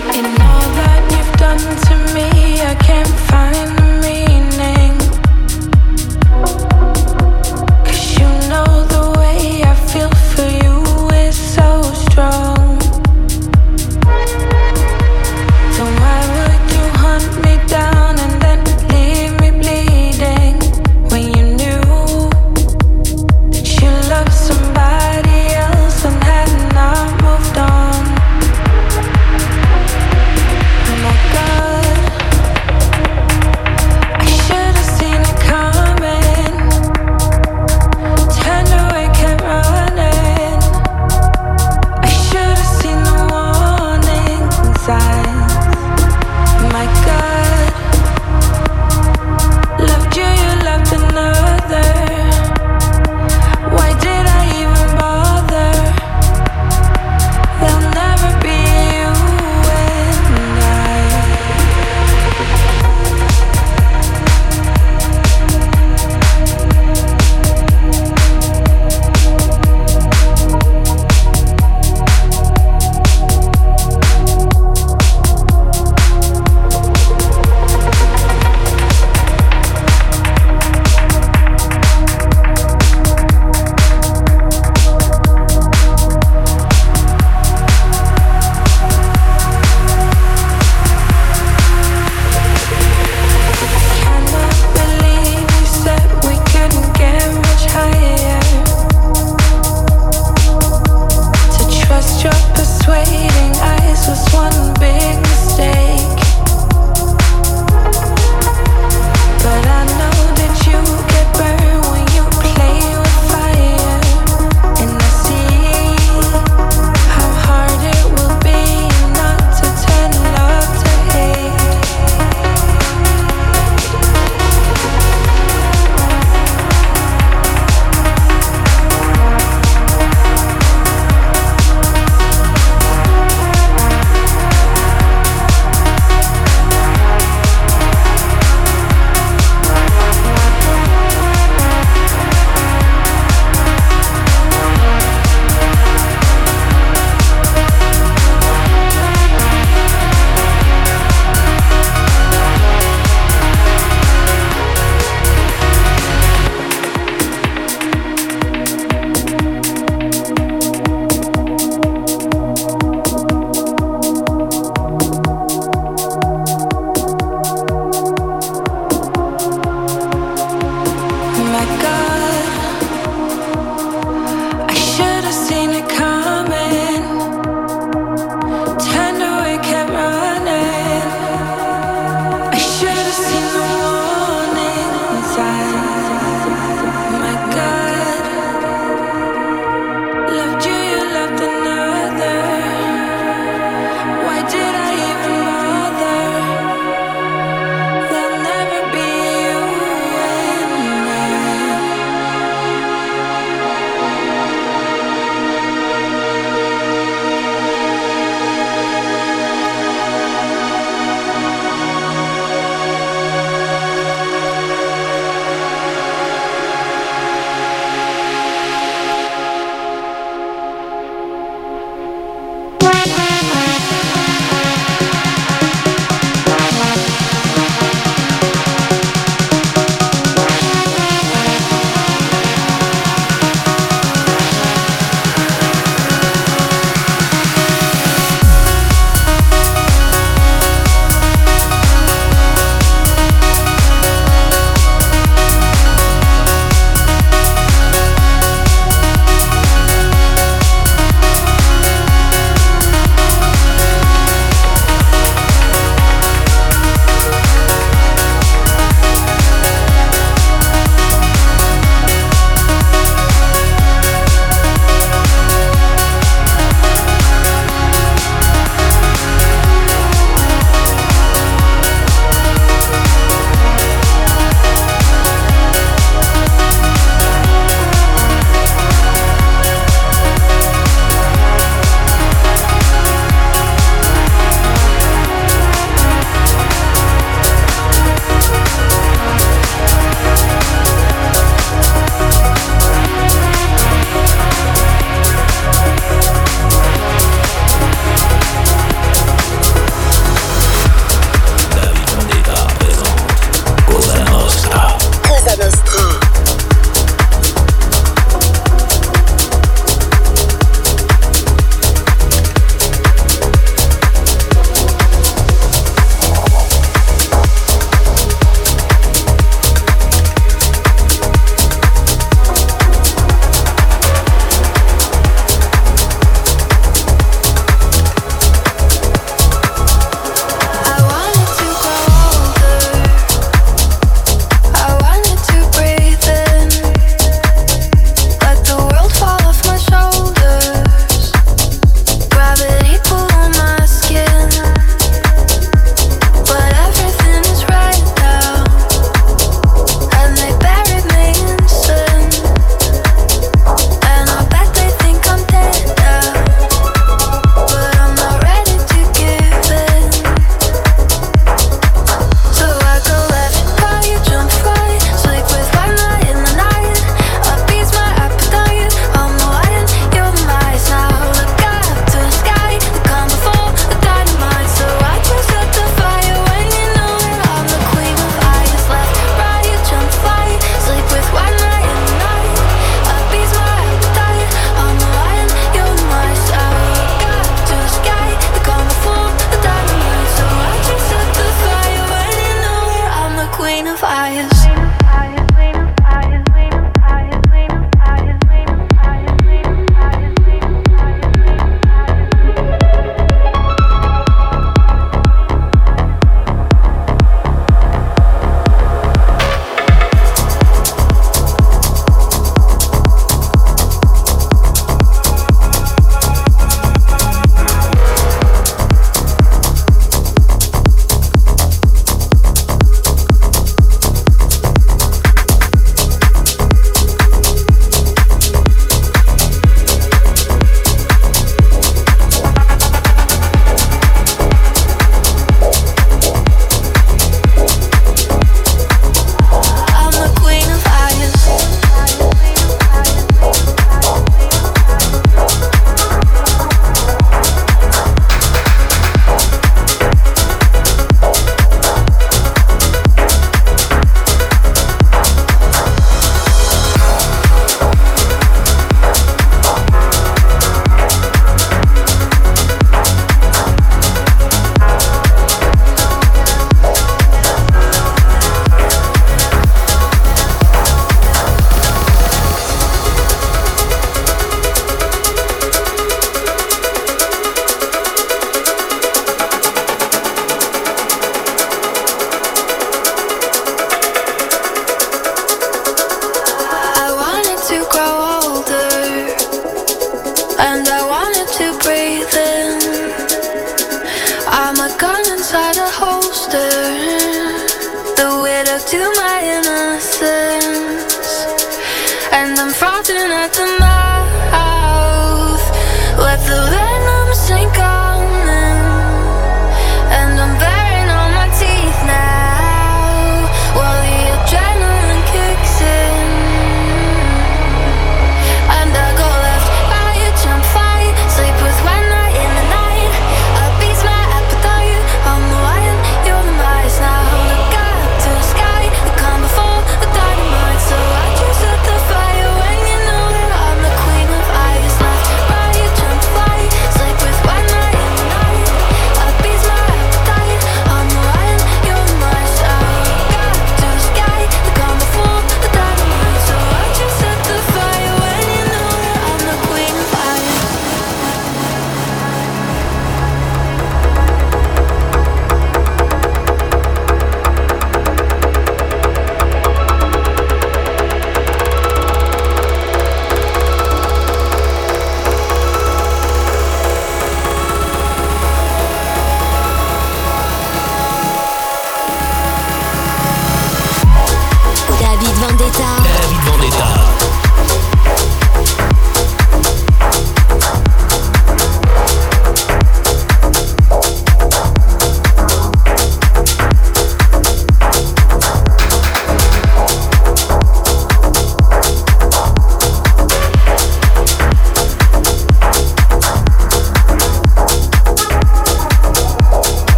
In all that you've done to me, I can't find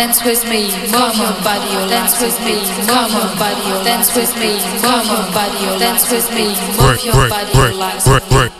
dance with me, move your body, dance with me, move your body, dance with me, move your body, dance with me, move your body, C'est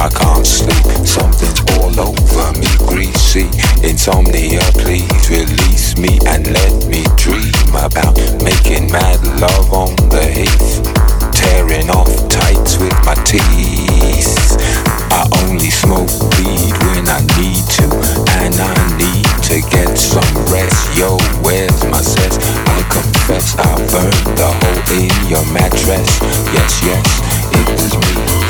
I can't sleep. Something's all over me, greasy. Insomnia, please release me and let me dream about making mad love on the heath. Tearing off tights with my teeth. I only smoke weed when I need to, and I need to get some rest. Yo, where's my sex? I confess I've earned the hole in your mattress. Yes, yes, it was me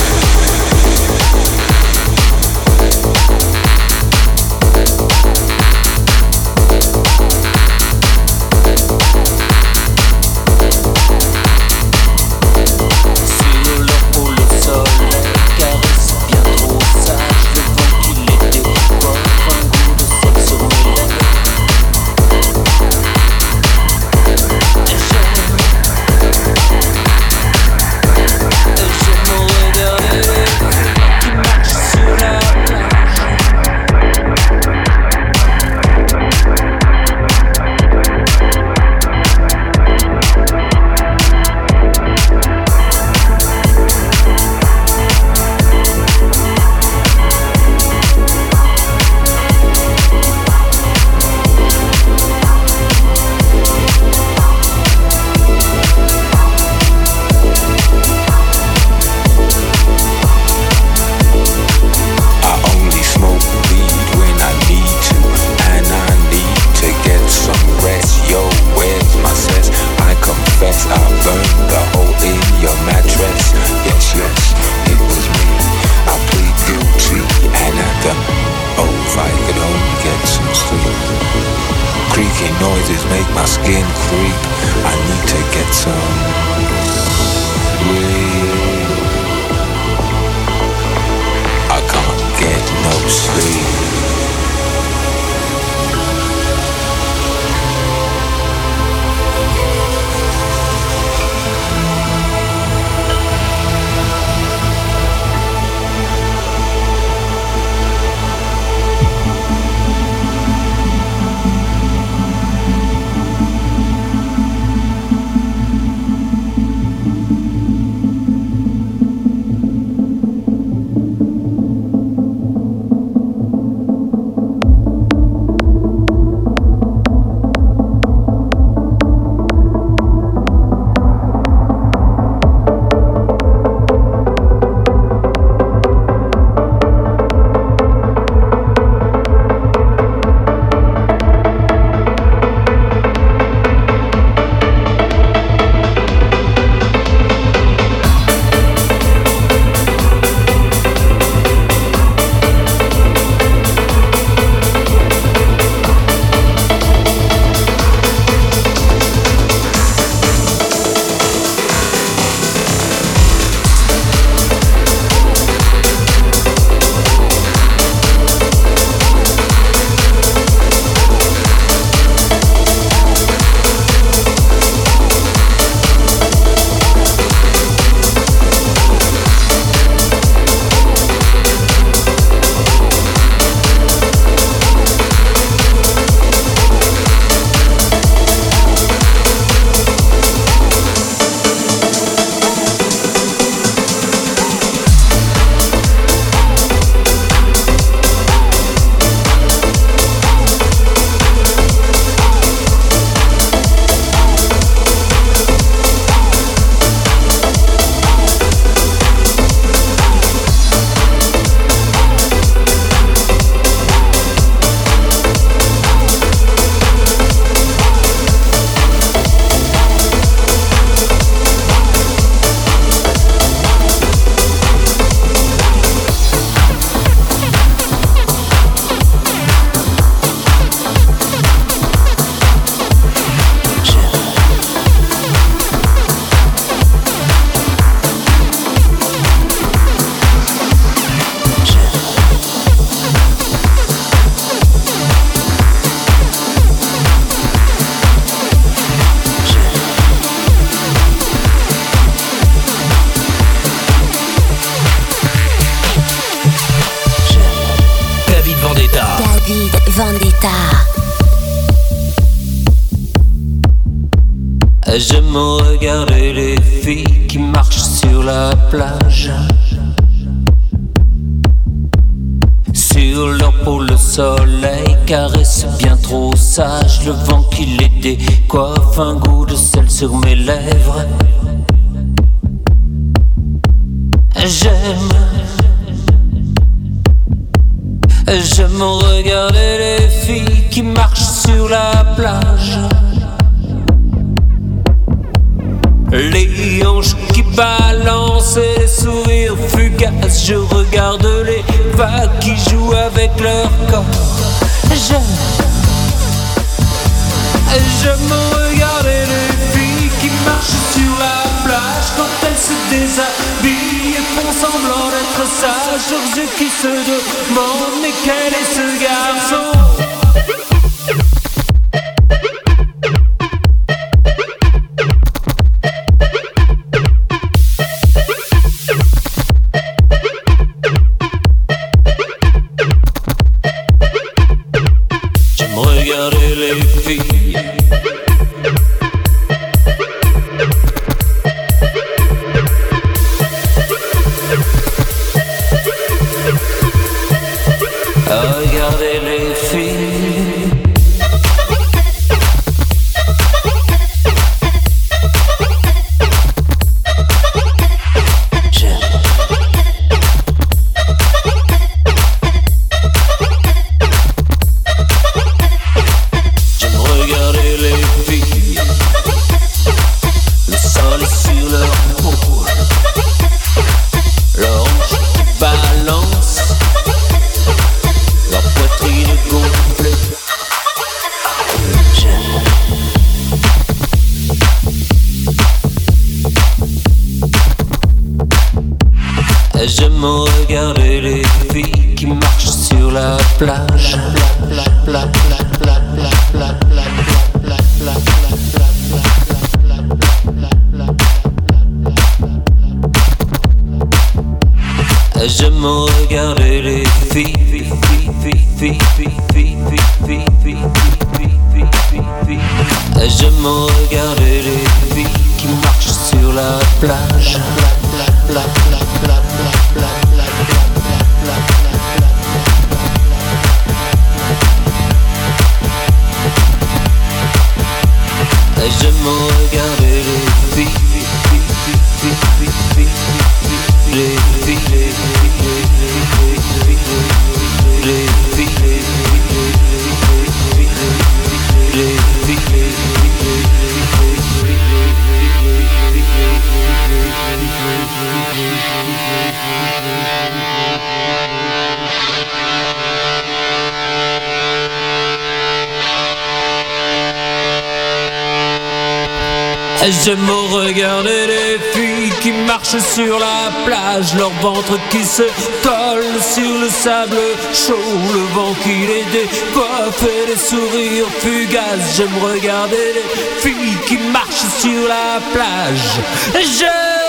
Mes lèvres. J'aime. J'aime regarder les filles qui marchent sur la plage. Les hanches qui balancent et les sourires fugaces. Je regarde les vagues qui jouent avec leur corps. J'aime. J'aime regarder les marchent sur la plage Quand elles se déshabillent et font semblant d'être sages. Leurs yeux qui se demandent mais quel est ce garçon? Regarder les filles, les filles qui marchent sur la plage. J'aime regarder les filles, filles, les filles, J'aime regarder les filles qui marchent sur la plage, leur ventre qui se colle sur le sable chaud, le vent qui les décoiffe et les sourires fugaces. J'aime regarder les filles qui marchent sur la plage. Je